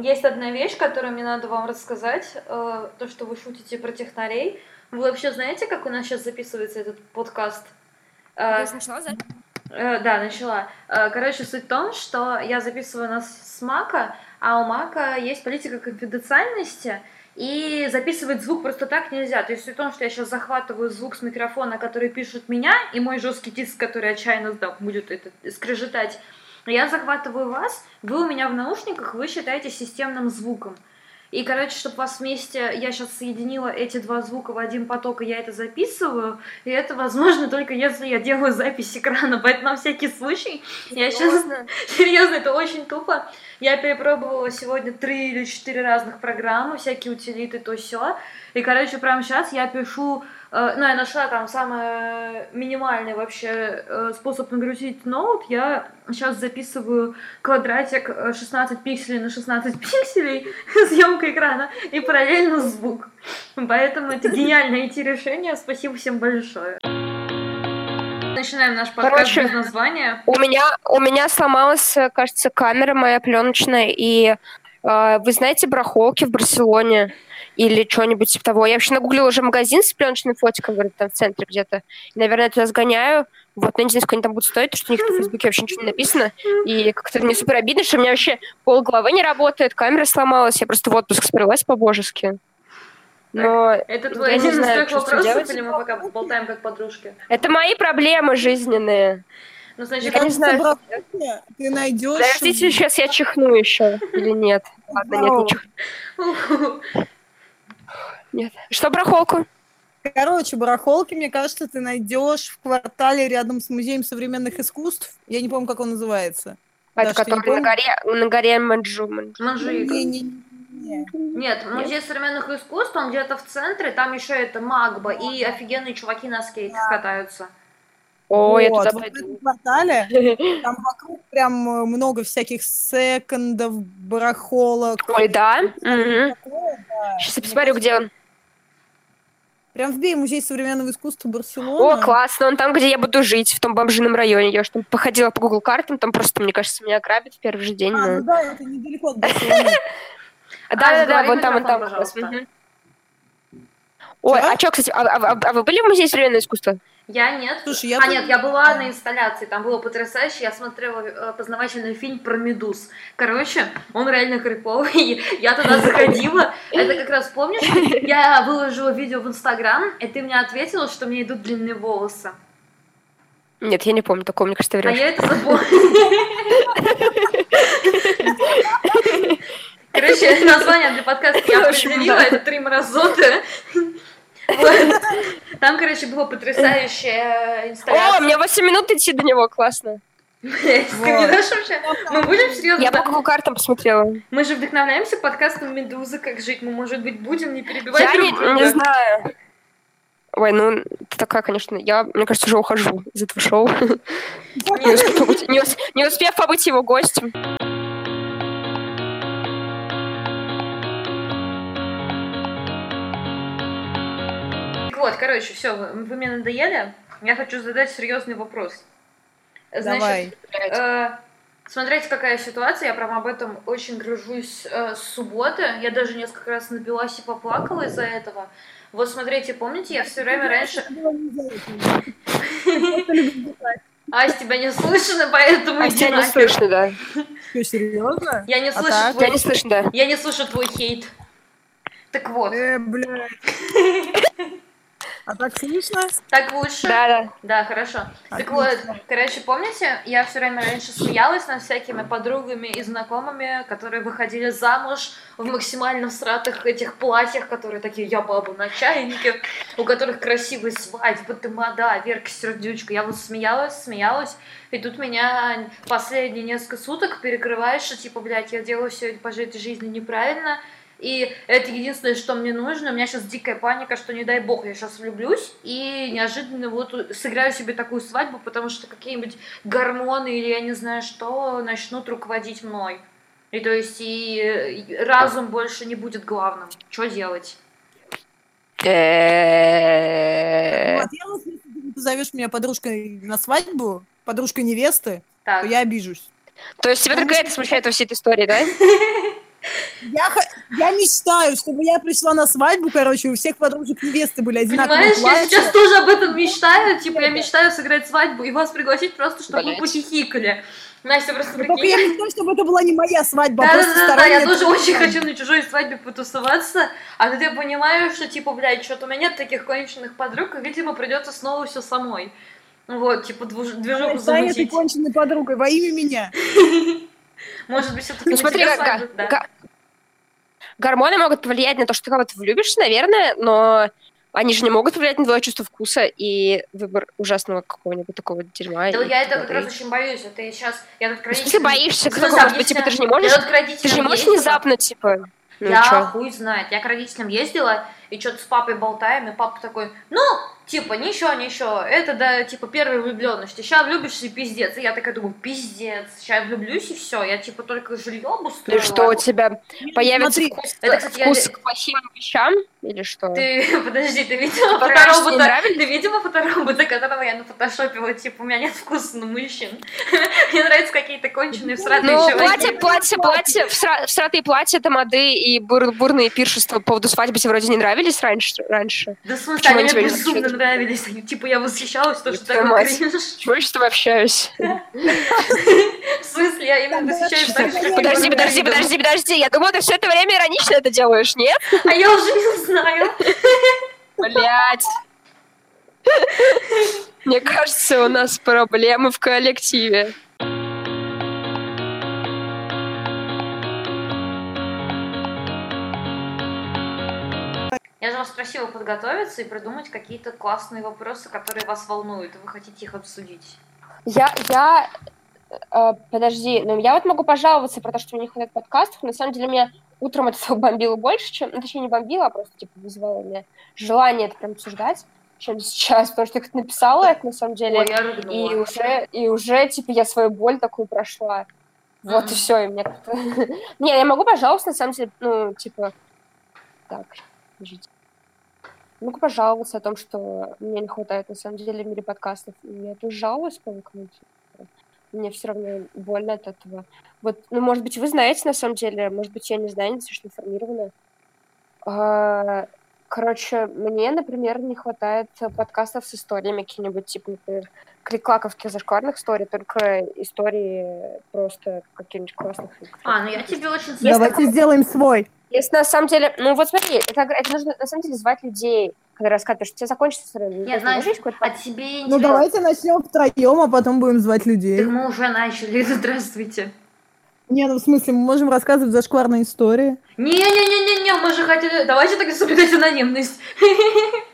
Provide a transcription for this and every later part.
есть одна вещь, которую мне надо вам рассказать. Э, то, что вы шутите про технарей. Вы вообще знаете, как у нас сейчас записывается этот подкаст? Э, Ты начала запись? Э, да, начала. Э, короче, суть в том, что я записываю нас с Мака, а у Мака есть политика конфиденциальности, и записывать звук просто так нельзя. То есть суть в том, что я сейчас захватываю звук с микрофона, который пишет меня, и мой жесткий диск, который отчаянно да, будет это скрежетать, я захватываю вас, вы у меня в наушниках, вы считаете системным звуком. И, короче, чтобы вас вместе, я сейчас соединила эти два звука в один поток, и я это записываю, и это возможно только если я делаю запись экрана, поэтому на всякий случай, я сейчас, серьезно, это очень тупо, я перепробовала сегодня три или четыре разных программы, всякие утилиты, то все. И, короче, прямо сейчас я пишу, ну, я нашла там самый минимальный вообще э, способ нагрузить ноут. Я сейчас записываю квадратик 16 пикселей на 16 пикселей, съемка экрана, и параллельно звук. Поэтому это гениально найти решение. Спасибо всем большое начинаем наш подкаст Короче, без названия. У меня, у меня сломалась, кажется, камера моя пленочная, и э, вы знаете барахолки в Барселоне? Или что-нибудь типа того. Я вообще нагуглила уже магазин с пленочным фотиком, говорит, там в центре где-то. И, наверное, я туда сгоняю. Вот, но не знаю, сколько они там будут стоить, потому что у них на Фейсбуке вообще ничего не написано. И как-то мне супер обидно, что у меня вообще пол головы не работает, камера сломалась, я просто в отпуск спрялась по-божески. Но это твой один из трех вопросов, или мы пока болтаем как подружки? Это мои проблемы жизненные. Ну, значит, я не знаю. Ты найдешь. Подождите, сейчас я чихну еще или нет? Ладно, нет, не чихну. Нет. Что барахолку? Короче, барахолки, мне кажется, ты найдешь в квартале рядом с музеем современных искусств. Я не помню, как он называется. А это который на горе, на горе Манджу. Манджу. Не, не, не. Нет, музей современных искусств, он где-то в центре, там еще это Магба, и офигенные чуваки на скейтах да. катаются. О, вот, я туда вот пойду. в квартале, там вокруг прям много всяких секондов, барахолок. Ой, да? Угу. Такое, да. Сейчас я посмотрю, где он. Прям вбей музей современного искусства Барселона. О, классно, он там, где я буду жить, в том бомжином районе. Я уж там походила по Google картам, там просто, мне кажется, меня ограбят в первый же день. А, ну да, это недалеко от Барселоны. Да-да-да, вот там, вот там. Ой, а что, кстати, а, а, а вы были в музее современного искусства? Я нет. Слушай, я а нет, я была на инсталляции, там было потрясающе. Я смотрела э, познавательный фильм про медуз. Короче, он реально криповый. Я туда заходила. Это как раз помнишь? Я выложила видео в Инстаграм, и ты мне ответила, что мне идут длинные волосы. Нет, я не помню такого, мне кажется, ты врешь. А я это запомнила. Короче, название для подкаста я определила, это «Три мразоты». Там, короче, было потрясающее инсталляция. О, мне 8 минут идти до него, классно. Мы будем серьезно... Я по Google картам посмотрела. Мы же вдохновляемся подкастом «Медузы. Как жить». Мы, может быть, будем не перебивать Я не, знаю. Ой, ну, ты такая, конечно, я, мне кажется, уже ухожу из этого шоу. не успев побыть его гостем. Вот, короче, все, вы, вы мне надоели. Я хочу задать серьезный вопрос. Значит, Давай. Э, смотрите, какая ситуация. Я прям об этом очень гружусь э, с субботы. Я даже несколько раз напилась и поплакала из-за этого. Вот смотрите, помните, я все время раньше... Ась, тебя не слышно, поэтому а тебя не слышно, да. Что, серьезно? Я не а слышу твой... Я не слышно, да. Я не слышу твой хейт. Так вот. Э, блядь. А так слышно? Так лучше? Да, да. Да, хорошо. Отлично. Так вот, короче, помните, я все время раньше смеялась над всякими подругами и знакомыми, которые выходили замуж в максимально всратых этих платьях, которые такие, я баба на чайнике, у которых красивые свадьбы, ты мода, Верка Сердючка. Я вот смеялась, смеялась, и тут меня последние несколько суток перекрывает, что типа, блядь, я делаю все по этой жизни неправильно, и это единственное, что мне нужно. У меня сейчас дикая паника, что не дай бог, я сейчас влюблюсь и неожиданно вот сыграю себе такую свадьбу, потому что какие-нибудь гормоны или я не знаю что начнут руководить мной. И то есть и разум больше не будет главным. Что делать? Вот, если ты позовешь меня подружкой на свадьбу, подружкой невесты, то я обижусь. То есть тебя только это смущает во всей этой истории, да? Я, я мечтаю, чтобы я пришла на свадьбу, короче, у всех подружек невесты были одинаковые Понимаешь, платья. я сейчас тоже об этом мечтаю, типа, я мечтаю сыграть свадьбу и вас пригласить просто, чтобы Блять. вы похихикали. Настя просто ну, Только я мечтаю, чтобы это была не моя свадьба, да, а просто да, да, да, я тоже очень хочу на чужой свадьбе потусоваться, а тут я понимаю, что, типа, блядь, что-то у меня нет таких конченых подруг, и, видимо, придется снова все самой. Вот, типа, движуху замутить. Станет ты конченной подругой во имя меня. Может быть, все-таки ну, смотри, как, да. гормоны могут повлиять на то, что ты кого-то влюбишься, наверное, но они же не могут повлиять на твое чувство вкуса и выбор ужасного какого-нибудь такого дерьма. Да, я это как раз очень боюсь. Это сейчас... Я тут к родителям... Ты боишься? Кто может типа, ты же не можешь... Ты же не можешь внезапно, типа... Ну, я чё? хуй знает. Я к родителям ездила, и что-то с папой болтаем, и папа такой, ну, типа, ничего, ничего, это, да, типа, первая влюбленность. Сейчас влюбишься и пиздец. И я такая думаю, пиздец, сейчас влюблюсь и все. Я, типа, только жилье обустроила. Ну что, у тебя появится Смотри, вкус, это, кстати, вкус я... к плохим вещам? Или что? Ты, подожди, ты видела фоторобота? Ты видела фоторобота, которого я нафотошопила? Типа, у меня нет вкуса на мужчин. Мне нравятся какие-то конченые всратые Ну, платье, платье, платье, всратые платья, тамады и бурные пиршества по поводу свадьбы тебе вроде не нравились раньше? раньше? Да, в смысле, они безумно нравились. Типа, я восхищалась, то, что такое кринж. Чего я с тобой общаюсь? В смысле, я именно восхищаюсь. Подожди, подожди, подожди, подожди. Я думала, ты все это время иронично это делаешь, нет? А я уже не знаю. Блять. Мне кажется, у нас проблемы в коллективе. Я же вас просила подготовиться и придумать какие-то классные вопросы, которые вас волнуют, и вы хотите их обсудить. Я, я, э, подожди, ну я вот могу пожаловаться про то, что мне не хватает подкастов. На самом деле меня утром это все бомбило больше, чем, ну, точнее не бомбило, а просто типа вызывало мне желание это прям обсуждать чем сейчас, потому что я как-то написала это на самом деле, Ой, и уже, и уже, типа, я свою боль такую прошла. Вот mm-hmm. и все, и мне как-то... Не, я могу, пожалуйста, на самом деле, ну, типа, так, жить. Могу пожаловаться о том, что мне не хватает, на самом деле, в мире подкастов. Я тоже жалуюсь, по Мне все равно больно от этого. Вот, ну, может быть, вы знаете, на самом деле, может быть, я не знаю, не слишком информирована. Короче, мне, например, не хватает подкастов с историями какие-нибудь, типа, например, криклаковских зашкварных историй, только истории просто каких-нибудь классных. А, ну я тебе очень... Давайте сделаем свой. Если на самом деле, ну вот смотри, это, это нужно на самом деле звать людей, когда рассказываешь, что тебе закончится все равно. Я знаю, а тебе Ну давайте начнем втроем, а потом будем звать людей. Так мы уже начали, здравствуйте. Не, ну в смысле, мы можем рассказывать зашкварные истории. Не-не-не-не-не, мы же хотели... Давайте так соблюдать анонимность.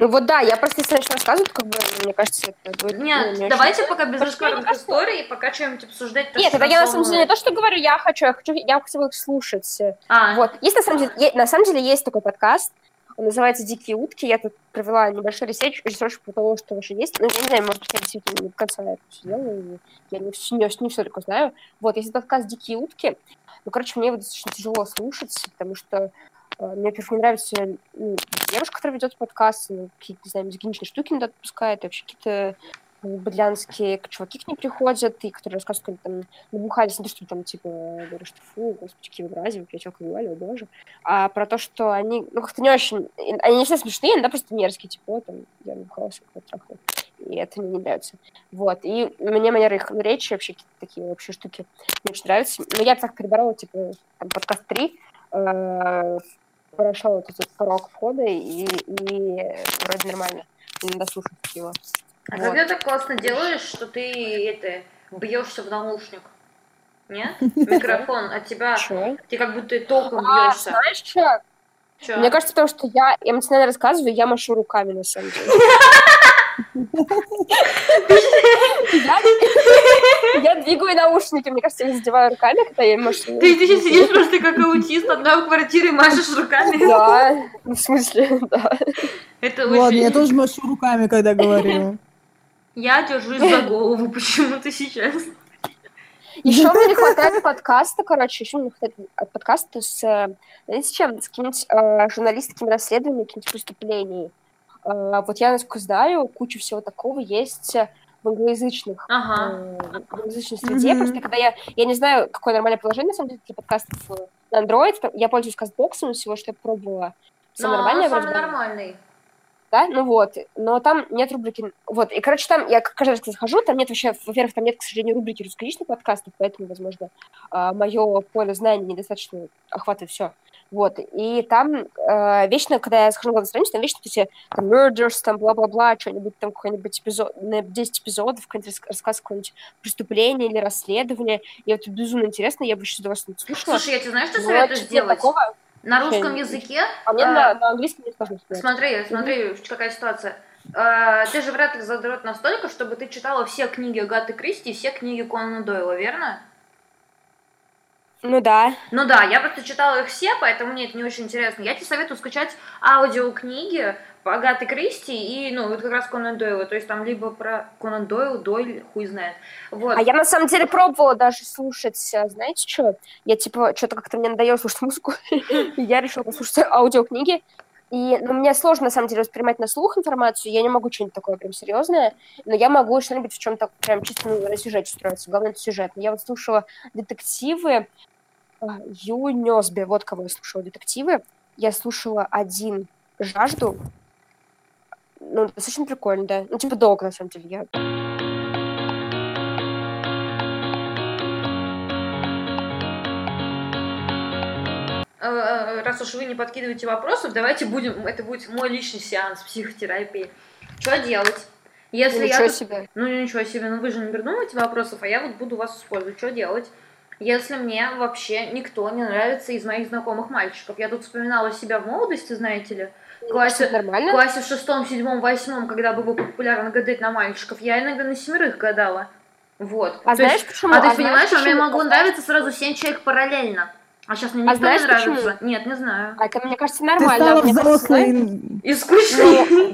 Ну вот да, я просто если начну рассказывать, как бы, мне кажется, это будет... Нет, ну, не давайте пока без зашкварных историй, пока что-нибудь обсуждать. Нет, это я на самом деле не то, что говорю, я хочу, я хочу, я хочу их слушать. А. Вот, есть на самом деле, есть, на самом деле есть такой подкаст, он называется «Дикие утки». Я тут провела небольшой research, research по тому, что вообще есть. Ну, я не знаю, может быть, я действительно не до конца это все делаю, я не, не, не все только знаю. Вот, есть подкаст «Дикие утки». Ну, короче, мне его достаточно тяжело слушать, потому что мне, во-первых, не нравится девушка, которая ведет подкаст, ну, какие-то, не знаю, мизогиничные штуки иногда отпускает, и вообще какие-то быдлянские чуваки к ней приходят, и которые рассказывают, как там набухались, не то, что там, типа, говорят, что фу, господи, какие вы мрази, вы пьете алкоголь, о боже, а про то, что они, ну, как-то не очень, они не все смешные, иногда просто мерзкие, типа, там, я набухался, как трахал, и это мне не нравится. Вот, и мне манеры их речи, вообще какие-то такие вообще штуки мне очень нравятся. Но я так переборола, типа, там, подкаст 3, прошел вот этот порог входа, и, и вроде нормально. Иногда слушать его. А вот. когда так классно делаешь, что ты это бьешься в наушник? Нет? Микрофон от тебя. Чё? Ты как будто током а, бьешься. Знаешь что? Чё? Мне кажется, потому что я эмоционально рассказываю, я машу руками на самом деле. Я двигаю наушники, мне кажется, я задеваю руками, когда я машу. Ты здесь сидишь просто как аутист, одна в квартире машешь руками. Да, в смысле, да. Это Ладно, я тоже машу руками, когда говорю. Я держусь за голову почему-то сейчас. Еще мне не хватает подкаста, короче, еще мне не хватает подкаста с, знаете, чем, с какими-нибудь э, журналистскими расследованиями, каких-нибудь преступлений. А, вот я, насколько знаю, куча всего такого есть в англоязычных, Ага. э, в англоязычной среде. Мгм. Просто когда я, я не знаю, какое нормальное положение, на самом деле, для подкастов э, на Android, я пользуюсь кастбоксом всего, что я пробовала. Все Но нормально, он вроде самый нормальный. да, ну вот, но там нет рубрики, вот, и, короче, там, я каждый раз, когда захожу, там нет вообще, во-первых, там нет, к сожалению, рубрики русскоязычных подкастов, поэтому, возможно, мое поле знаний недостаточно охватывает все, вот, и там э, вечно, когда я захожу на страницу, там вечно эти там, murders, там, бла-бла-бла, что-нибудь там, какой-нибудь эпизод, на 10 эпизодов, какой-нибудь рас- рассказ какое-нибудь преступление или расследование, и это безумно интересно, я бы еще удовольствием слушала. Слушай, я тебе знаешь, что советую нет сделать? такого, На русском языке а мне э, на, на английском не сложно сказать. Смотри, смотри, какая ситуация. Э, ты же вряд ли задрот настолько, чтобы ты читала все книги Агаты Кристи и все книги Конана Дойла, верно? Ну да, Ну да, я просто читала их все, поэтому мне это не очень интересно. Я тебе советую скачать аудиокниги по Агаты Кристи и, ну, вот как раз Конан Дойла. То есть там либо про Конан Дойл, Дойль, хуй знает. Вот. А я на самом деле пробовала даже слушать, а, знаете что? Я типа что-то как-то мне надоело слушать музыку, я решила послушать аудиокниги. И ну, мне сложно на самом деле воспринимать на слух информацию, я не могу что-нибудь такое прям серьезное, но я могу что-нибудь в чем-то прям чисто ну, на сюжете строиться. Главное, это сюжет. Я вот слушала детективы Ю Нёсби, вот кого я слушала детективы. Я слушала один «Жажду». Ну, достаточно прикольно, да. Ну, типа долго, на самом деле. Я Э, э, Раз уж вы не подкидываете вопросов, давайте будем, это будет мой личный сеанс психотерапии. Что делать? Если Ну, я ничего тут- себе. Ну ничего себе, ну вы же не придумываете вопросов, а я вот буду вас использовать. Что делать? Если мне вообще никто не нравится из моих знакомых мальчиков. Я тут вспоминала себя в молодости, знаете ли. В классе, в классе в шестом, седьмом, восьмом, когда было популярно гадать на мальчиков, я иногда на семерых гадала. Вот. А То знаешь есть- почему? а ты А понимаешь, что мне почему? могло А нравиться сразу семь человек параллельно. А сейчас мне А никто знаешь не нравится. почему? Нет, не знаю. А это, мне кажется, Ты нормально. стала Мне кажется, знаешь- взрослой. И скучно.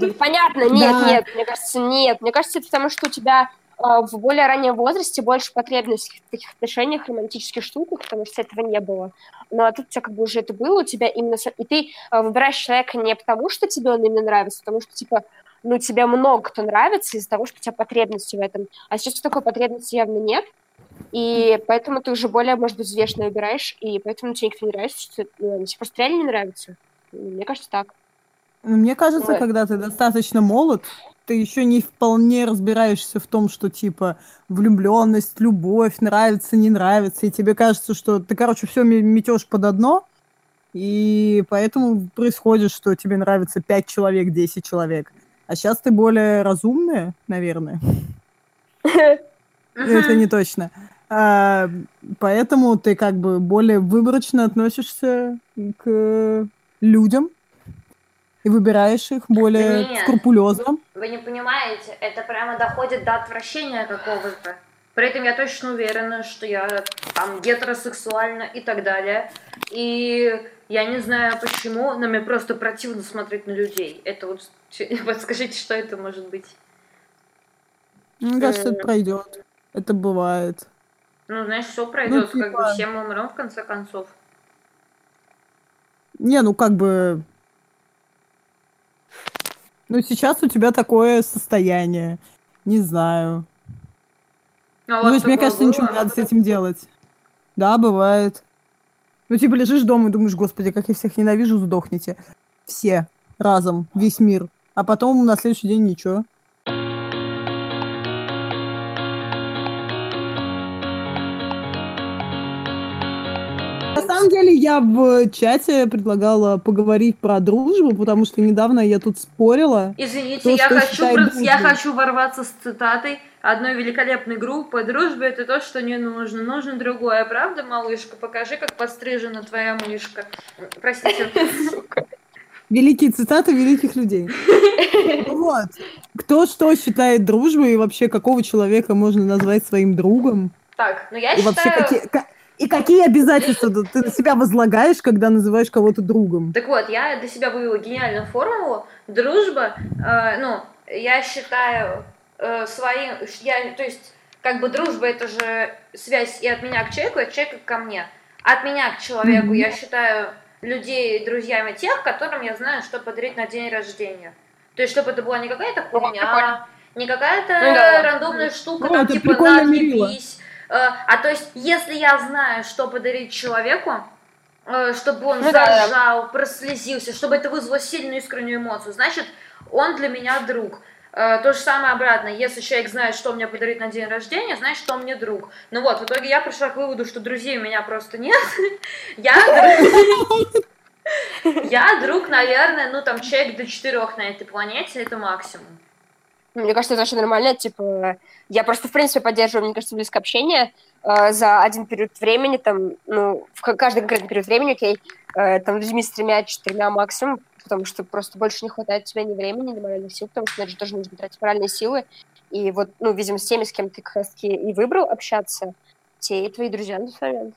Ну, понятно, нет, Да. нет, мне кажется, нет. Мне кажется, это потому, что у тебя а, в более раннем возрасте больше потребностей в таких отношениях, романтических штуках, потому что этого не было. Ну, а тут у тебя как бы уже это было, у тебя именно... И ты а, выбираешь человека не потому, что тебе он именно нравится, а потому что, типа, ну, тебе много кто нравится из-за того, что у тебя потребности в этом. А сейчас такой потребности явно нет, и поэтому ты уже более, может быть, взвешенно выбираешь, и поэтому тебе никто не нравится, что ну, они тебе просто реально не нравятся. Мне кажется, так. Ну, Мне кажется, Вот. когда ты достаточно молод, ты еще не вполне разбираешься в том, что типа влюбленность, любовь, нравится, не нравится, и тебе кажется, что ты, короче, все метешь под одно, и поэтому происходит, что тебе нравится 5 человек, 10 человек. А сейчас ты более разумная, наверное. Это не точно. А, поэтому ты как бы более выборочно относишься к людям и выбираешь их более Нет. скрупулезно. Вы не понимаете, это прямо доходит до отвращения какого-то. При этом я точно уверена, что я там гетеросексуальна и так далее. И я не знаю почему, но мне просто противно смотреть на людей. Это вот... Вот скажите, что это может быть? Мне кажется, Э. это пройдет. Это бывает. Ну, знаешь, все пройдет, как бы типа- все мы умрем в конце концов. Не, ну как бы... Ну, сейчас у тебя такое состояние. Не знаю. А Ну, то есть, мне кажется, ничего не было? надо с этим делать. Да, бывает. Ну, типа, лежишь дома и думаешь, господи, как я всех ненавижу, сдохните. Все. Разом. Весь мир. А потом на следующий день ничего. На самом деле, я в чате предлагала поговорить про дружбу, потому что недавно я тут спорила. Извините, То, я хочу, я хочу ворваться с цитатой одной великолепной группы. Дружба это то, что не нужно. Нужно другое. Правда, малышка? Покажи, как подстрижена твоя мышка. Простите. Великие цитаты великих людей. Вот. Кто что считает дружбой и вообще какого человека можно назвать своим другом? Так, ну я И вообще считаю... какие, ка- и какие обязательства ты на себя возлагаешь, когда называешь кого-то другом? Так вот, я для себя вывела гениальную формулу. Дружба, э, ну, я считаю э, своим... Я, то есть, как бы дружба это же связь и от меня к человеку, и от человека ко мне. От меня к человеку Мгм. я считаю людей друзьями тех, которым я знаю, что подарить на день рождения. То есть, чтобы это была не какая-то О, хуйня. Не какая-то Ну да. рандомная штука, Ну, там типа на, мерило. Э, А то есть, если я знаю, что подарить человеку, э, чтобы он Ну да, да. заржал, прослезился, чтобы это вызвало сильную искреннюю эмоцию, значит, он для меня друг. Э, То же самое обратно. Если человек знает, что мне подарить на день рождения, значит, что он мне друг. Ну вот, в итоге я пришла к выводу, что друзей у меня просто нет. Я я друг, наверное, ну там человек до четырех на этой планете, это максимум. Мне кажется, это очень нормально. Типа, я просто, в принципе, поддерживаю, мне кажется, близкое общение э, за один период времени, там, ну, в ка- каждый конкретный период времени, окей, э, там, людьми с тремя-четырьмя максимум, потому что просто больше не хватает тебе ни времени, ни моральных сил, потому что же тоже нужно тратить моральные силы. И вот, ну, видимо, с теми, с кем ты как раз-таки и выбрал общаться, те и твои друзья на тот момент.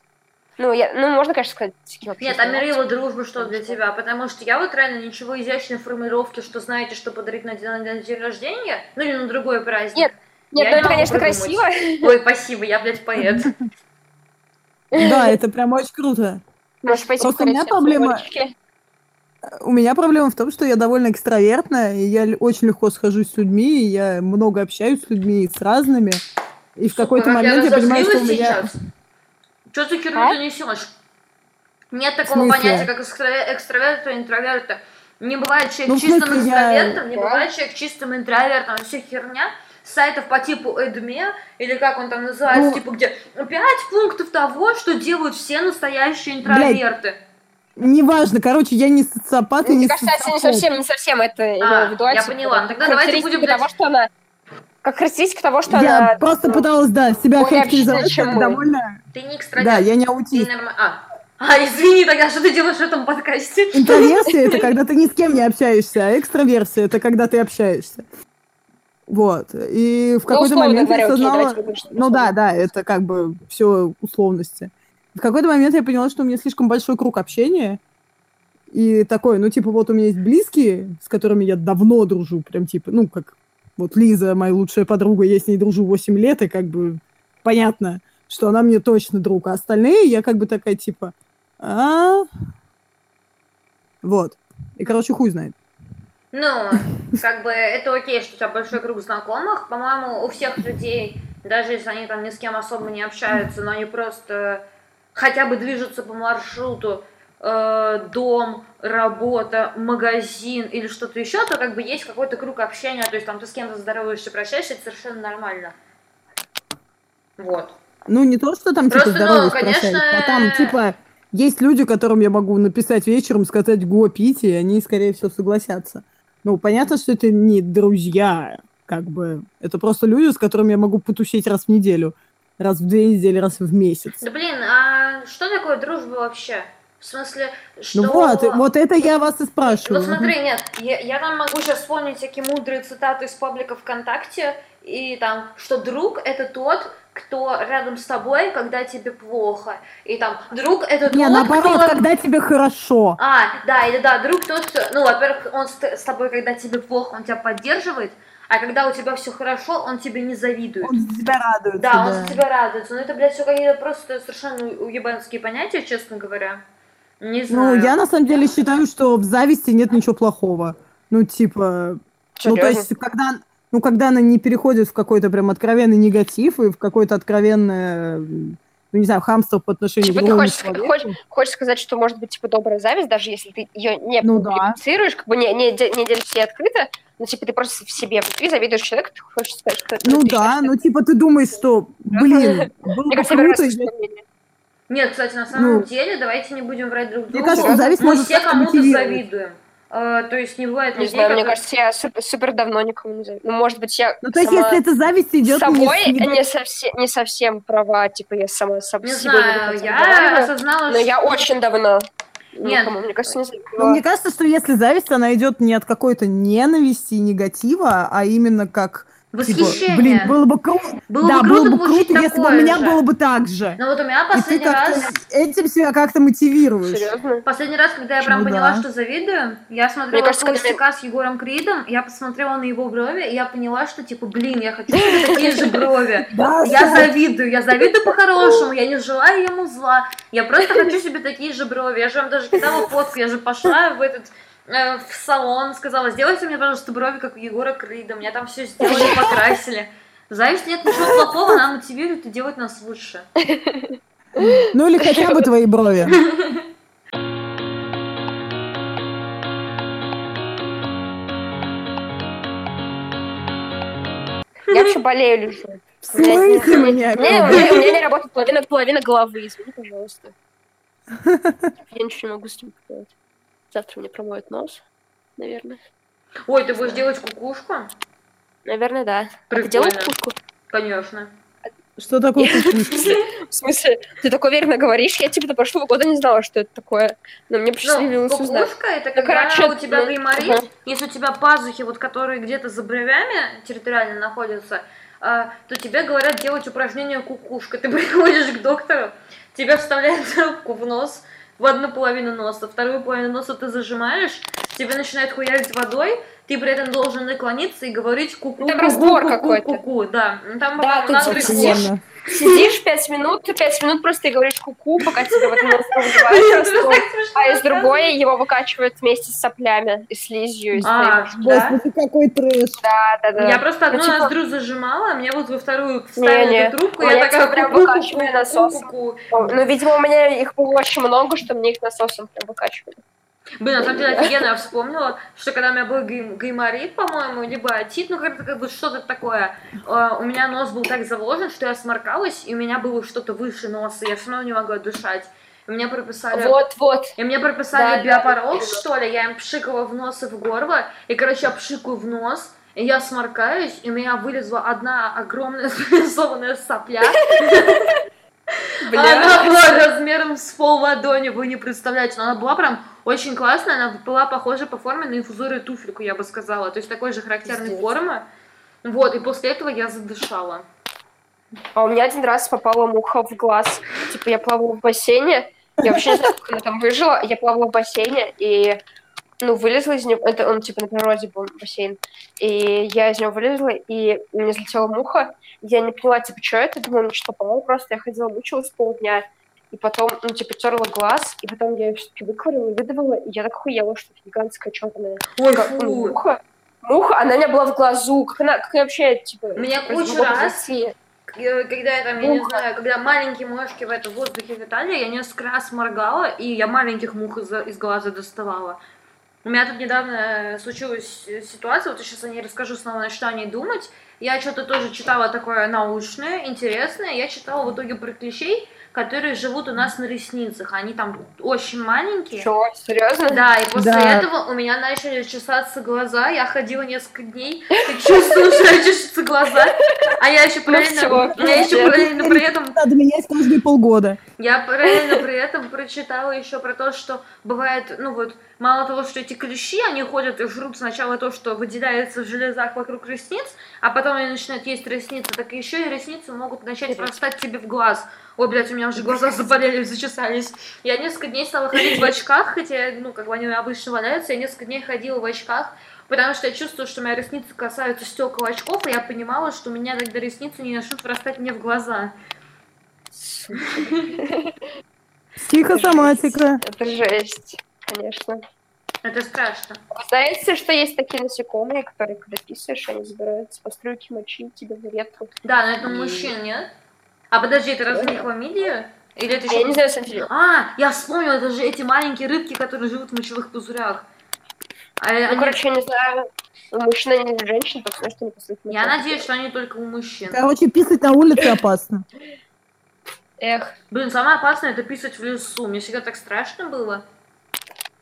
Ну, я, ну, можно, конечно, сказать, вообще Нет, а мерила дружба что для тебя? Потому что я вот реально ничего изящной формулировки, что знаете, что подарить на день, на день рождения, ну или на другой праздник. Нет, Нет, Я ну не это, конечно, придумать. красиво. Ой, спасибо, я, блядь, поэт. Да, это прям очень круто. Можешь пойти Просто у меня проблема-. У меня проблема в том, что я довольно экстравертная, и я очень легко схожусь с людьми, и я много общаюсь с людьми, с разными. И в какой-то момент я понимаю, что у меня... Что за херню А? ты несешь? Нет такого понятия, как экстра- экстраверта и интроверта. Не бывает человек Ну, чистым смысле, я- экстравертом, не Да. бывает человек чистым интровертом. Это все херня. Сайтов по типу Эдме, или как он там называется, Ну- типа где пять пунктов того, что делают все настоящие интроверты. Неважно, короче, я не социопат и Мне не кажется, это не социофоб. совсем, не совсем это а я типа, поняла. Ну, тогда давайте будем, блядь, того, что она... Как характеристика того, что Я она... просто ну, пыталась, да, себя характеризовать как довольно... Ты не Да, экстраверт. я не Ты аутист. норма- А. а, извини, тогда что ты делаешь в этом подкасте? Интроверсия — это когда ты ни с кем не общаешься, а экстраверсия — это когда ты общаешься. Вот. И в ну, какой-то условно момент говоря, я осознала... Ну да, да, это как бы все условности. В какой-то момент я поняла, что у меня слишком большой круг общения. И такой, ну, типа, вот у меня есть близкие, с которыми я давно дружу, прям типа, ну, как вот Лиза, моя лучшая подруга, я с ней дружу 8 лет, и как бы понятно, что она мне точно друг. А остальные я как бы такая, типа, а Вот. И, короче, хуй знает. Ну, как бы это окей, что у тебя большой круг знакомых. По-моему, у всех людей, даже если они там ни с кем особо не общаются, но они просто хотя бы движутся по маршруту э, дом, работа, магазин или что-то еще, то как бы есть какой-то круг общения, то есть там ты с кем-то здороваешься, прощаешься, это совершенно нормально. Вот. Ну, не то, что там, типа, Просто, ну, здоровье конечно, спрашивают, а там, типа, есть люди, которым я могу написать вечером, сказать «го, пить», и они, скорее всего, согласятся. Ну, понятно, что это не друзья, как бы. Это просто люди, с которыми я могу потусить раз в неделю. Раз в две недели, раз в месяц. Да блин, а что такое дружба вообще? В смысле, что... Ну вот, вот это я вас и спрашиваю. Вот смотри, нет, я, я там могу сейчас вспомнить всякие мудрые цитаты из паблика ВКонтакте, и там, что друг это тот, кто рядом с тобой, когда тебе плохо. И там, друг это Не, тот, наоборот, кто... когда тебе хорошо. А, да, или да, друг тот, кто- ну, во-первых, он с, тобой, когда тебе плохо, он тебя поддерживает, а когда у тебя все хорошо, он тебе не завидует. Он за тебя радуется, Да, он да. за тебя радуется. Но это, блядь, все какие-то просто совершенно уебанские понятия, честно говоря. Не Ну, знаю. я на самом деле считаю, что в зависти нет ничего плохого. Ну, типа, Ну, то Серьезно? есть, когда, ну, когда она не переходит в какой-то прям откровенный негатив и в какое-то откровенное, ну, не знаю, хамство по отношению Типа к ты другому хочешь, человеку. хочешь, хочешь сказать, что может быть типа добрая зависть, даже если ты ее не Ну да. публицируешь, как бы не, не, не делишься ей открыто, но типа ты просто в себе внутри завидуешь человеку, ты хочешь сказать, что Ну да, ну, типа, ты думаешь, что, блин, было бы круто, слышу если- такое мнение. Нет, кстати, на самом Ну, деле, давайте не будем врать друг Мне другу. кажется, зависть Мы может все кому-то завидуем. Э, то есть не бывает Не людей, знаю, мне которые- кажется, я супер, супер давно никому не завидую. Ну, может быть, я Ну, то есть, если эта зависть идет собой не, не- совсем, не совсем права, типа я сама соб- Не себе знаю, не я разговариваю, осознала, но я что- очень давно Нет. никому, мне кажется, не Ну, мне кажется, что если зависть, она идет не от какой-то ненависти и негатива, а именно как, типа, Восхищение. блин, было бы круто, Было да, бы было круто бы получить круто, если бы у меня же. было бы так же. Но вот у меня последний раз... этим себя как-то мотивируешь. Серьезно? Последний раз, когда я прям Ну поняла, да. что завидую, я смотрела кажется, когда холостяка с Егором Кридом, я посмотрела на его брови, и я поняла, что, типа, блин, я хочу себе такие же брови. Я завидую, я завидую по-хорошему, я не желаю ему зла, я просто хочу себе такие же брови. Я же вам даже кидала фотку, я же пошла в этот э, в салон, сказала, сделайте мне, пожалуйста, брови, как у Егора Крида. Меня там все сделали, покрасили. Знаешь, нет ничего плохого, она мотивирует и делает нас лучше. Ну или хотя бы твои брови. Я вообще болею лежу. В У меня- смысле у меня у меня- не работает половина, половина головы, извини, пожалуйста. Я ничего не могу с этим поделать. Завтра мне промоют нос, наверное. Ой, ты будешь делать кукушку? Наверное, да. А ты делал Прикольно. кукушку? Конечно. Что такое кукушка? В смысле, ты так уверенно говоришь? Я типа до прошлого года не знала, что это такое. Но мне Ну, посчастливилось узнать. кукушка это когда короче, у тебя ну, гайморит, если у тебя пазухи, вот которые где-то за бровями территориально находятся, а, то тебе говорят делать упражнение кукушка. Ты приходишь к доктору, тебе вставляют трубку в нос, в одну половину носа, вторую половину носа ты зажимаешь, тебе начинают хуярить водой, ты при этом должен наклониться и говорить ку-ку, Там ку-ку, раствор ку-ку, какой-то. ку-ку, да. Ну, Там, Да, ты сидишь. пять минут, ты пять минут просто и говоришь куку, пока тебе вот раствор. А из другой его выкачивают вместе с соплями и слизью. из А, да? Господи, какой трэш. Да, да, да. Я просто одну Ну, типа- ноздрю зажимала, мне вот во вторую вставили эту трубку, У я такая типа прям ку-ку, насосом. Ну, видимо, у меня их было очень много, что мне их насосом прям выкачивали. Блин, на самом деле офигенно я вспомнила, что когда у меня был гей- гайморит, по-моему, либо отит, ну как-то как бы что-то такое, э, у меня нос был так заложен, что я сморкалась, и у меня было что-то выше носа, я все равно не могла дышать. И мне прописали... Вот, вот. И мне прописали Да, биопороз, да, что ли, я им пшикала в нос и в горло, и, короче, я пшикаю в нос, и я сморкаюсь, и у меня вылезла одна огромная спрессованная сопля. Она была размером с пол ладони, вы не представляете, но она была прям очень классная, она была похожа по форме на инфузорию туфельку, я бы сказала, то есть такой же характерной Пиздец. формы. Вот, и после этого я задышала. А у меня один раз попала муха в глаз. Типа я плавала в бассейне. Я вообще не знаю, как она там выжила. Я плавала в бассейне и ну, вылезла из него. Это он типа на природе был бассейн. И я из него вылезла, и у меня залетела муха. Я не поняла, типа, что это. Думала, мне что попало просто. Я ходила, мучилась полдня. И потом, ну, типа, терла глаз, и потом я ее все-таки выкварила, выдавила, и я так хуела, что это гигантская черная Ой, муха. Муха, она у меня была в глазу. Как она, как я вообще, типа... Меня просто кучу могла раз зайти? Э, Когда я там, я не знаю, когда маленькие мошки в этом воздухе летали, я несколько раз моргала, и я маленьких мух из, из глаза доставала. У меня тут недавно э, случилась э, ситуация, вот я сейчас о ней расскажу снова, на что о ней думать. Я что-то тоже читала такое научное, интересное. Я читала в итоге про клещей, которые живут у нас на ресницах. Они там очень маленькие. Чё, серьезно? Да, и после Да. этого у меня начали чесаться глаза, я ходила несколько дней, и чувствую, что чешутся глаза, а я еще параллельно, всё, я еще параллельно при этом, Надо менять каждые полгода. я параллельно при этом прочитала еще про то, что бывает, ну вот, мало того, что эти клещи, они ходят и жрут сначала то, что выделяется в железах вокруг ресниц, а потом они начинают есть ресницы, так еще и ресницы могут начать прорастать тебе в глаз. Ой, блядь, у меня уже глаза заболели, зачесались. Я несколько дней стала ходить в очках, хотя, ну, как бы они обычно валяются, я несколько дней ходила в очках, потому что я чувствую, что мои ресницы касаются стекол очков, и я понимала, что у меня тогда ресницы не начнут вырастать мне в глаза. Психосоматика. Это жесть, конечно. Это страшно. Знаете, что есть такие насекомые, которые, когда писаешь, они забираются по струйке мочи тебе в ретро? Да, но это И- мужчин, нет? А подожди, это разве не хламидия? Или это А Я еще... не знаю, смотри. А, я вспомнила, это же эти маленькие рыбки, которые живут в мочевых пузырях. А, Ну, они- короче, я не знаю, у мужчин или у женщин, потому что не после Я надеюсь, что они только у мужчин. Короче, писать на улице опасно. Эх, Блин, самое опасное это писать в лесу. Мне всегда так страшно было.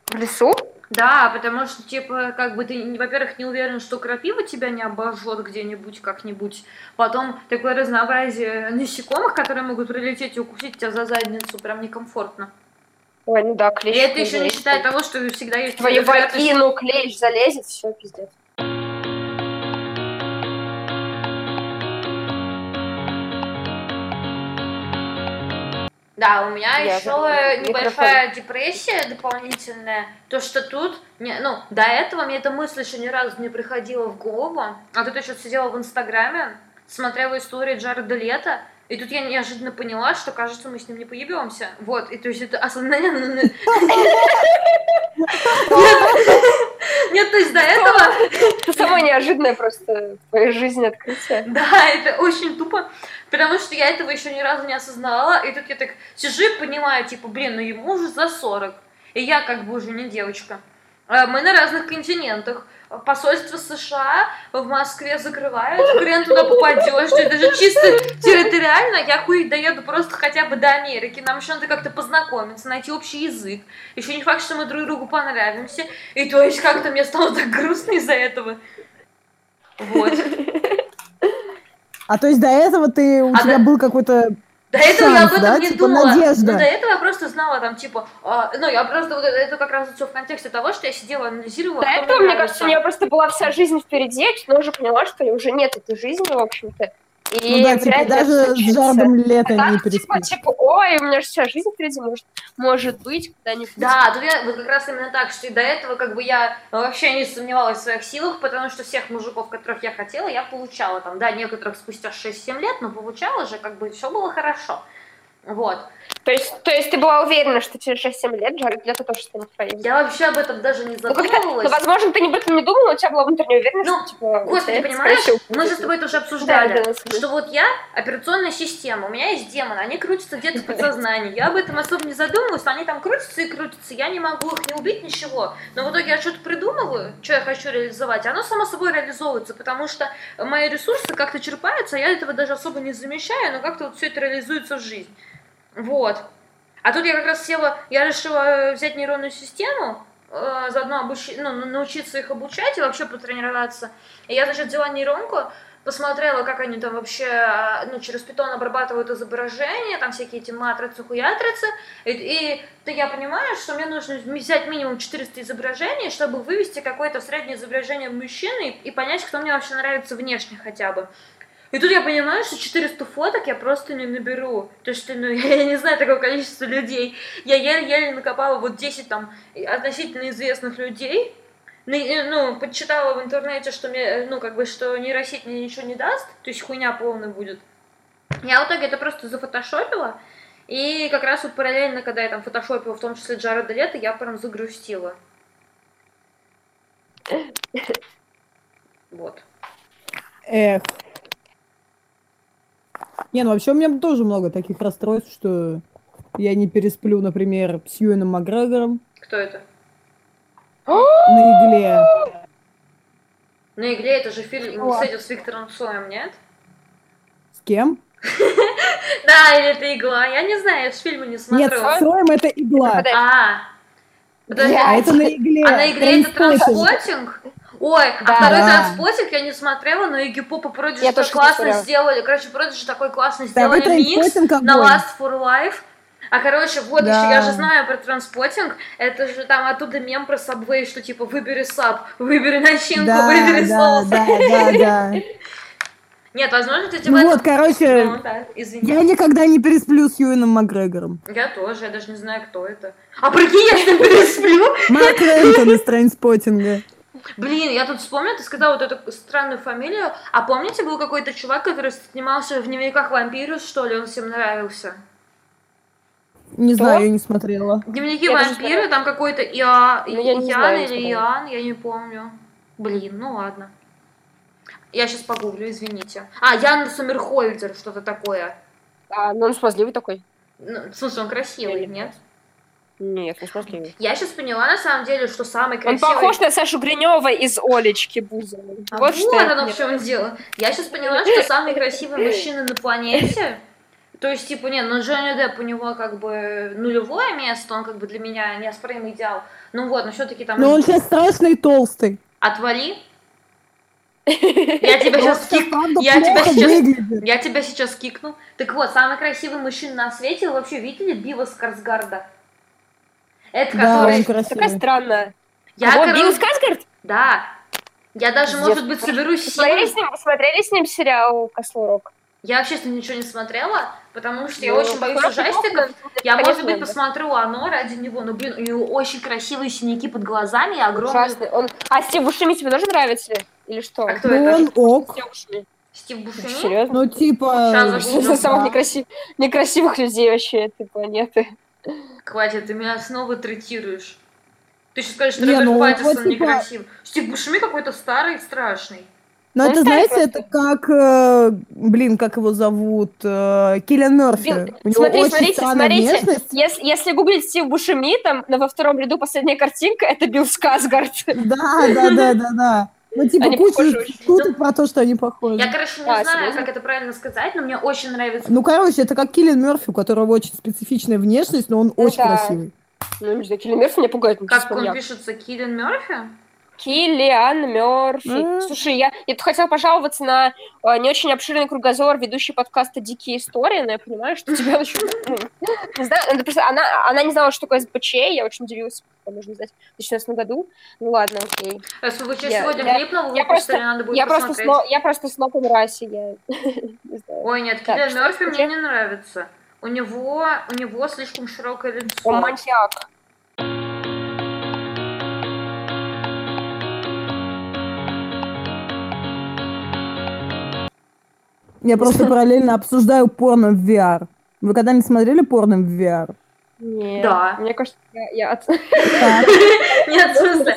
В лесу? Да, потому что, типа, как бы ты, во-первых, не уверен, что крапива тебя не обожжет где-нибудь, как-нибудь. Потом такое разнообразие насекомых, которые могут прилететь и укусить тебя за задницу, прям некомфортно. Ой, ну да, И клещ. это еще не считая того, что всегда есть Твою вагину клещ залезет, все, пиздец. Да, у меня Я еще забыла. небольшая депрессия дополнительная. То, что тут, не, ну, до этого мне эта мысль еще ни разу не приходила в голову. А тут я что-то сидела в Инстаграме, смотрела истории Джареда Лето, И тут я неожиданно поняла, что, кажется, мы с ним не поебемся. Вот, и то есть это осознание... То есть до этого... Это самое неожиданное просто в твоей жизни открытие. Да, это очень тупо, потому что я этого еще ни разу не осознавала, и тут я так сижу и понимаю, типа, блин, ну ему уже за 40, и я как бы уже не девочка. А Мы на разных континентах. Посольство США в Москве закрывают, хрен туда попадешь, ты даже чисто территориально, я хуй доеду просто хотя бы до Америки, нам еще надо как-то познакомиться, найти общий язык, еще не факт, что мы друг другу понравимся, и то есть как-то мне стало так грустно из-за этого. Вот. А то есть до этого ты у А тебя до- был какой-то До этого я об Шанс, этом да? не Типа думала. надежда. Ну, до этого я просто знала там, типа, а, ну, я просто, вот это, как раз все в контексте того, что я сидела, анализировала, До этого, мне кажется, у нее просто была вся жизнь впереди, но уже поняла, что уже нет этой жизни, в общем-то. И Ну да, типа даже с жардом лета А не так, типа, переспишь. типа, ой, у меня же вся жизнь впереди, может, может быть, когда-нибудь. Да, тут я вот как раз именно так, что и до этого как бы я вообще не сомневалась в своих силах, потому что всех мужиков, которых я хотела, я получала там, да, некоторых спустя 6-7 лет, но получала же, как бы все было хорошо. Вот. То есть, то есть ты была уверена, что через 6-7 лет Джаред Лето тоже станет твоим? Я вообще об этом даже не Ну, как-то, задумывалась. ну, возможно, ты об этом не думала, у тебя была внутренняя уверенность, Ну, что, типа, Господи, это, понимаешь, мы же с тобой это уже обсуждали, Да, да, что вот я операционная система, у меня есть демоны, они крутятся где-то в подсознании, я об этом особо не задумываюсь, они там крутятся и крутятся, я не могу их не убить, ничего, но в итоге я что-то придумываю, что я хочу реализовать, оно само собой реализовывается, потому что мои ресурсы как-то черпаются, а я этого даже особо не замечаю, но как-то вот все это реализуется в жизнь. Вот. А тут я как раз села, я решила э, взять нейронную систему, э, заодно обучи, ну, на- научиться их обучать и вообще потренироваться. И я, значит, взяла нейронку, посмотрела, как они там вообще, а, ну, через питон обрабатывают изображения, там всякие эти матрицы, хуятрицы, и, и то я понимаю, что мне нужно взять минимум 400 изображений, чтобы вывести какое-то среднее изображение мужчины и, и понять, кто мне вообще нравится внешне хотя бы. И тут я понимаю, что 400 фоток я просто не наберу. То есть, ну, я не знаю такого количества людей. Я еле-еле накопала вот 10 там относительно известных людей. Ну, и, Ну, подчитала в интернете, что мне, ну, как бы, что нейросеть мне ничего не даст, то есть хуйня полная будет. Я в итоге это просто зафотошопила, и как раз вот параллельно, когда я там фотошопила, в том числе Джареда Лето, я прям загрустила. Вот. Эх. Не, ну вообще у меня тоже много таких расстройств, что я не пересплю, например, с Юэном Макгрегором Кто это? на игле. На игле это же фильм с этим с Виктором Цоем, нет? С кем? Да, или это игла. Я не знаю, я фильмы не Нет, смотрю. с Троем это игла. А, подожди, А это на игле. а на игле это Trainspotting. Ой, а Да. второй Да. Trainspotting я не смотрела, но Игги Поп и Продиджи Я так классно сделали. Короче, Продиджи такой классный Второй сделали микс Trainspotting на. Lust for Life. А короче, вот Да. еще я же знаю про Trainspotting. Это же там оттуда мем про Subway, что типа выбери sub, выбери начинку, Да, выбери да, соус. да, да, да. Нет, возможно, ты Ну типа... вот, короче, Ну, да, извини. я никогда не пересплю с Юэном Макгрегором. Я тоже, я даже не знаю, кто это. А прикинь, я с ним пересплю. Марк Рентон из Trainspotting а. Блин, я тут вспомнила, ты сказала вот эту странную фамилию. А помните, был какой-то чувак, который снимался в дневниках вампирус, что ли, он всем нравился? Не Кто? знаю, я не смотрела. Дневники Я вампира, там какой-то Иа... Ну, я не Ян знаю, или. Иоанн, я не помню. Блин, ну ладно. Я сейчас погуглю, извините. А, Ян Сомерхолдер, что-то такое. А, ну он смазливый такой. Ну, в смысле, он красивый, Нет. нет? Нет, не смазливый. Я сейчас поняла, на самом деле, что самый Он красивый... похож на Сашу Гринева из Олечки Бузовой. А вот вот, оно в поняла. чем дело. Я сейчас поняла, что самый красивый мужчина на планете. То есть, типа, нет, ну Джонни Депп у него как бы нулевое место, он как бы для меня неоспоримый идеал. Ну вот, но все-таки там Но он сейчас страшный и толстый. отвали. Я тебя он сейчас кик... я тебя сейчас-. Я тебя сейчас кикну. Так вот, самый красивый мужчина на свете, вы вообще видели Бива Скарсгарда? Это Да, который... он Такая красивый. странная. Я, а вот короче, Билл Скарсгард? Да. Я даже, Пиздец. может быть, соберусь Вы смотрели с ним, вы смотрели с ним сериал Касл Рок? Я вообще с ним ничего не смотрела, потому что я Ну, очень боюсь ужастиков. Я, конечно, может быть, надо. посмотрю оно ради него, но, блин, у него очень красивые синяки под глазами и огромные... Ужасный. Он... А Стив Бушеми тебе тоже нравится? Или что? А кто Ну, это? он ок. Стив Бушеми. Стив Бушеми? Серьезно? Ну, типа... Из зажгу. самых да. некрасив- некрасивых людей вообще этой планеты. Хватит, ты меня снова третируешь. Ты сейчас скажешь, что Не, Роберт ну, Паттинсон вот, типа- некрасивый. Стив Бушеми какой-то старый и страшный. Ну, Он это, знаете, это как, э, блин, как его зовут, э, Киллиан Мерфи. Блин, У него смотри, очень смотрите, смотрите. внешность. Если, если гуглить Стив Бушеми, там на, во втором ряду последняя картинка, это Билл Сказгард. Да, да, да, да, да. Ну, типа, Они куча шуток про то, что они похожи. Я, короче, не А, знаю, серьезно? как это правильно сказать, но мне очень нравится. Ну, короче, это как Киллиан Мерфи, у которого очень специфичная внешность, но он Ну очень да. красивый. Ну, не знаю, Киллиан Мерфи меня пугает. Как он пишется, Киллиан Мерфи? Киллиан Мерфи. М. Слушай, я, я тут хотела пожаловаться на э, не очень обширный кругозор ведущий подкаста «Дикие истории», но я понимаю, что тебя ну, не знаю, это просто она, она не знала, что такое СБЧ, я очень удивилась, нужно знать в 2016 году. Ну ладно, окей. Вы Я- сегодня я- новый я просто- надо будет Я просто, сно, я просто сноб in расе, я не знаю. Ой, нет, Киллиан что Мерфи мне не нравится. У него, у него слишком широкое лицо. Он маньяк. Я просто параллельно обсуждаю порно в VR. Вы когда-нибудь смотрели порно в VR? Нет. Да. Мне кажется, я, от-. Нет, в смысле,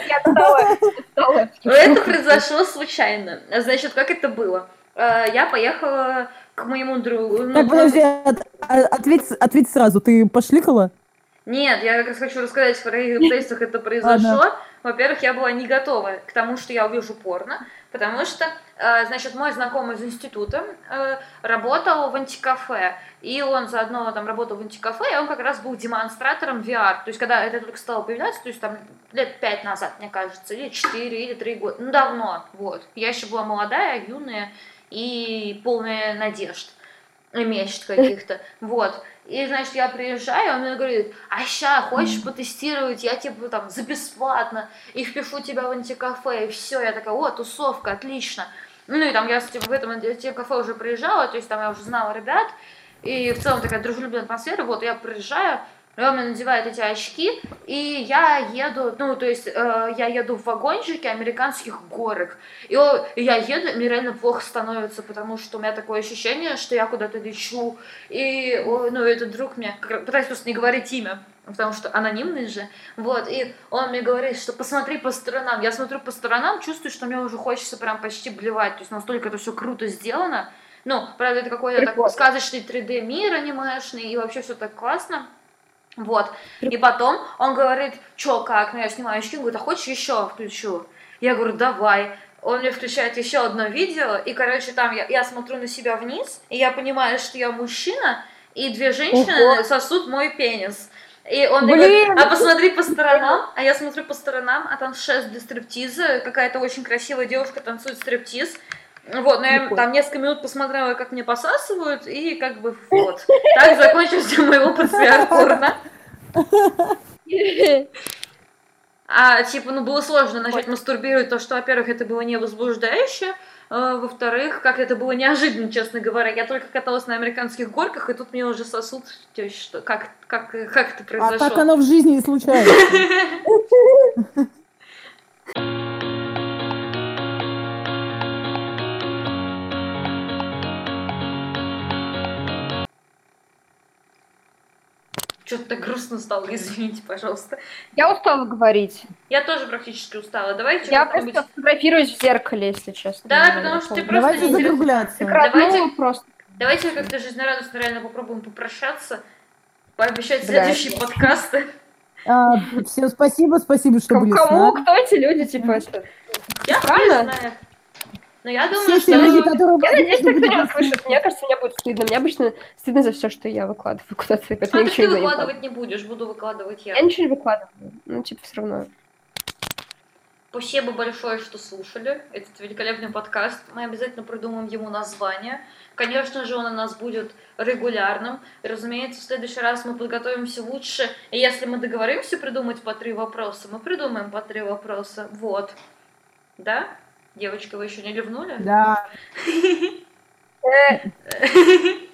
это произошло случайно. Значит, как это было? Э, Я поехала к моему другу. ну, Так, подожди, от- ответь, ответь сразу, ты пошликала? Нет, я как раз хочу рассказать, в каких обстоятельствах это произошло. Во-первых, я была не готова к тому, что я увижу порно, потому что, э, значит, мой знакомый из института э, работал в антикафе, и он заодно там работал в антикафе, и он как раз был демонстратором VR. То есть, когда это только стало появляться, то есть там лет пять назад, мне кажется, или четыре, или три года, ну давно, вот. Я еще была молодая, юная и полная надежд мечт каких-то, вот. И, значит, я приезжаю, он мне говорит, а ща, хочешь потестировать, я типа там за бесплатно, и впишу тебя в антикафе, и все. Я такая, о, тусовка, отлично. Ну и там я типа, в этом антикафе уже приезжала, то есть там я уже знала ребят, и в целом такая дружелюбная атмосфера, вот я приезжаю, мне надевает эти очки, и я еду, ну, то есть э, я еду в вагончике американских горок, и, о- я еду, мне реально плохо становится, потому что у меня такое ощущение, что я куда-то лечу, и, о, ну, этот друг мне, пытаюсь просто не говорить имя, потому что анонимный же, вот, и он мне говорит, что посмотри по сторонам, я смотрю по сторонам, чувствую, что мне уже хочется прям почти блевать, то есть настолько это все круто сделано, ну, правда, это какой-то такой сказочный 3D мир анимешный, и вообще все так классно, вот. И потом он говорит, чё, как? Ну, я снимаю очки, он говорит, а хочешь еще включу? Я говорю, давай. Он мне включает еще одно видео, и, короче, там я, я смотрю на себя вниз, и я понимаю, что я мужчина, и две женщины Ого. сосут мой пенис. И он мне Блин. говорит, а посмотри по сторонам, а я смотрю по сторонам, а там шест для стриптиза, какая-то очень красивая девушка танцует стриптиз. Вот, но я Прикольно. там несколько минут посмотрела, как мне посасывают, и как бы вот. Так закончился мой опыт с VR-порно. А, типа, ну, было сложно начать мастурбировать, то, что, во-первых, это было не возбуждающе, а, во-вторых, как это было неожиданно, честно говоря. Я только каталась на американских горках, и тут мне уже сосуд, есть, что, как, как, как это А произошло? так оно в жизни и случается. Что-то так грустно стало, извините, пожалуйста. Я устала говорить. Я тоже практически устала. Давайте Я просто фотографируюсь в зеркале, если честно. Да, потому что ты просто Давайте не закругляться. Давайте- просто. Давайте как-то жизнерадостно реально попробуем попрощаться, пообещать следующие подкасты. А, Всем спасибо, спасибо, что Кому, были с кому? кто эти люди, типа, это? Я Правда? не знаю. Но я думаю, Все что... люди, которые... Я надеюсь, возможно, никто не услышит. Мне кажется, мне будет стыдно. Мне обычно стыдно за все, что я выкладываю куда-то. А ты не выкладывать не будешь, буду выкладывать я. Я ничего не выкладываю. Ну, типа, все равно. Спасибо большое, что слушали этот великолепный подкаст. Мы обязательно придумаем ему название. Конечно же, он у нас будет регулярным. И, разумеется, в следующий раз мы подготовимся лучше. И если мы договоримся придумать по три вопроса, мы придумаем по три вопроса. Вот. Да? Девочка, вы еще не ливнули? Да. Э,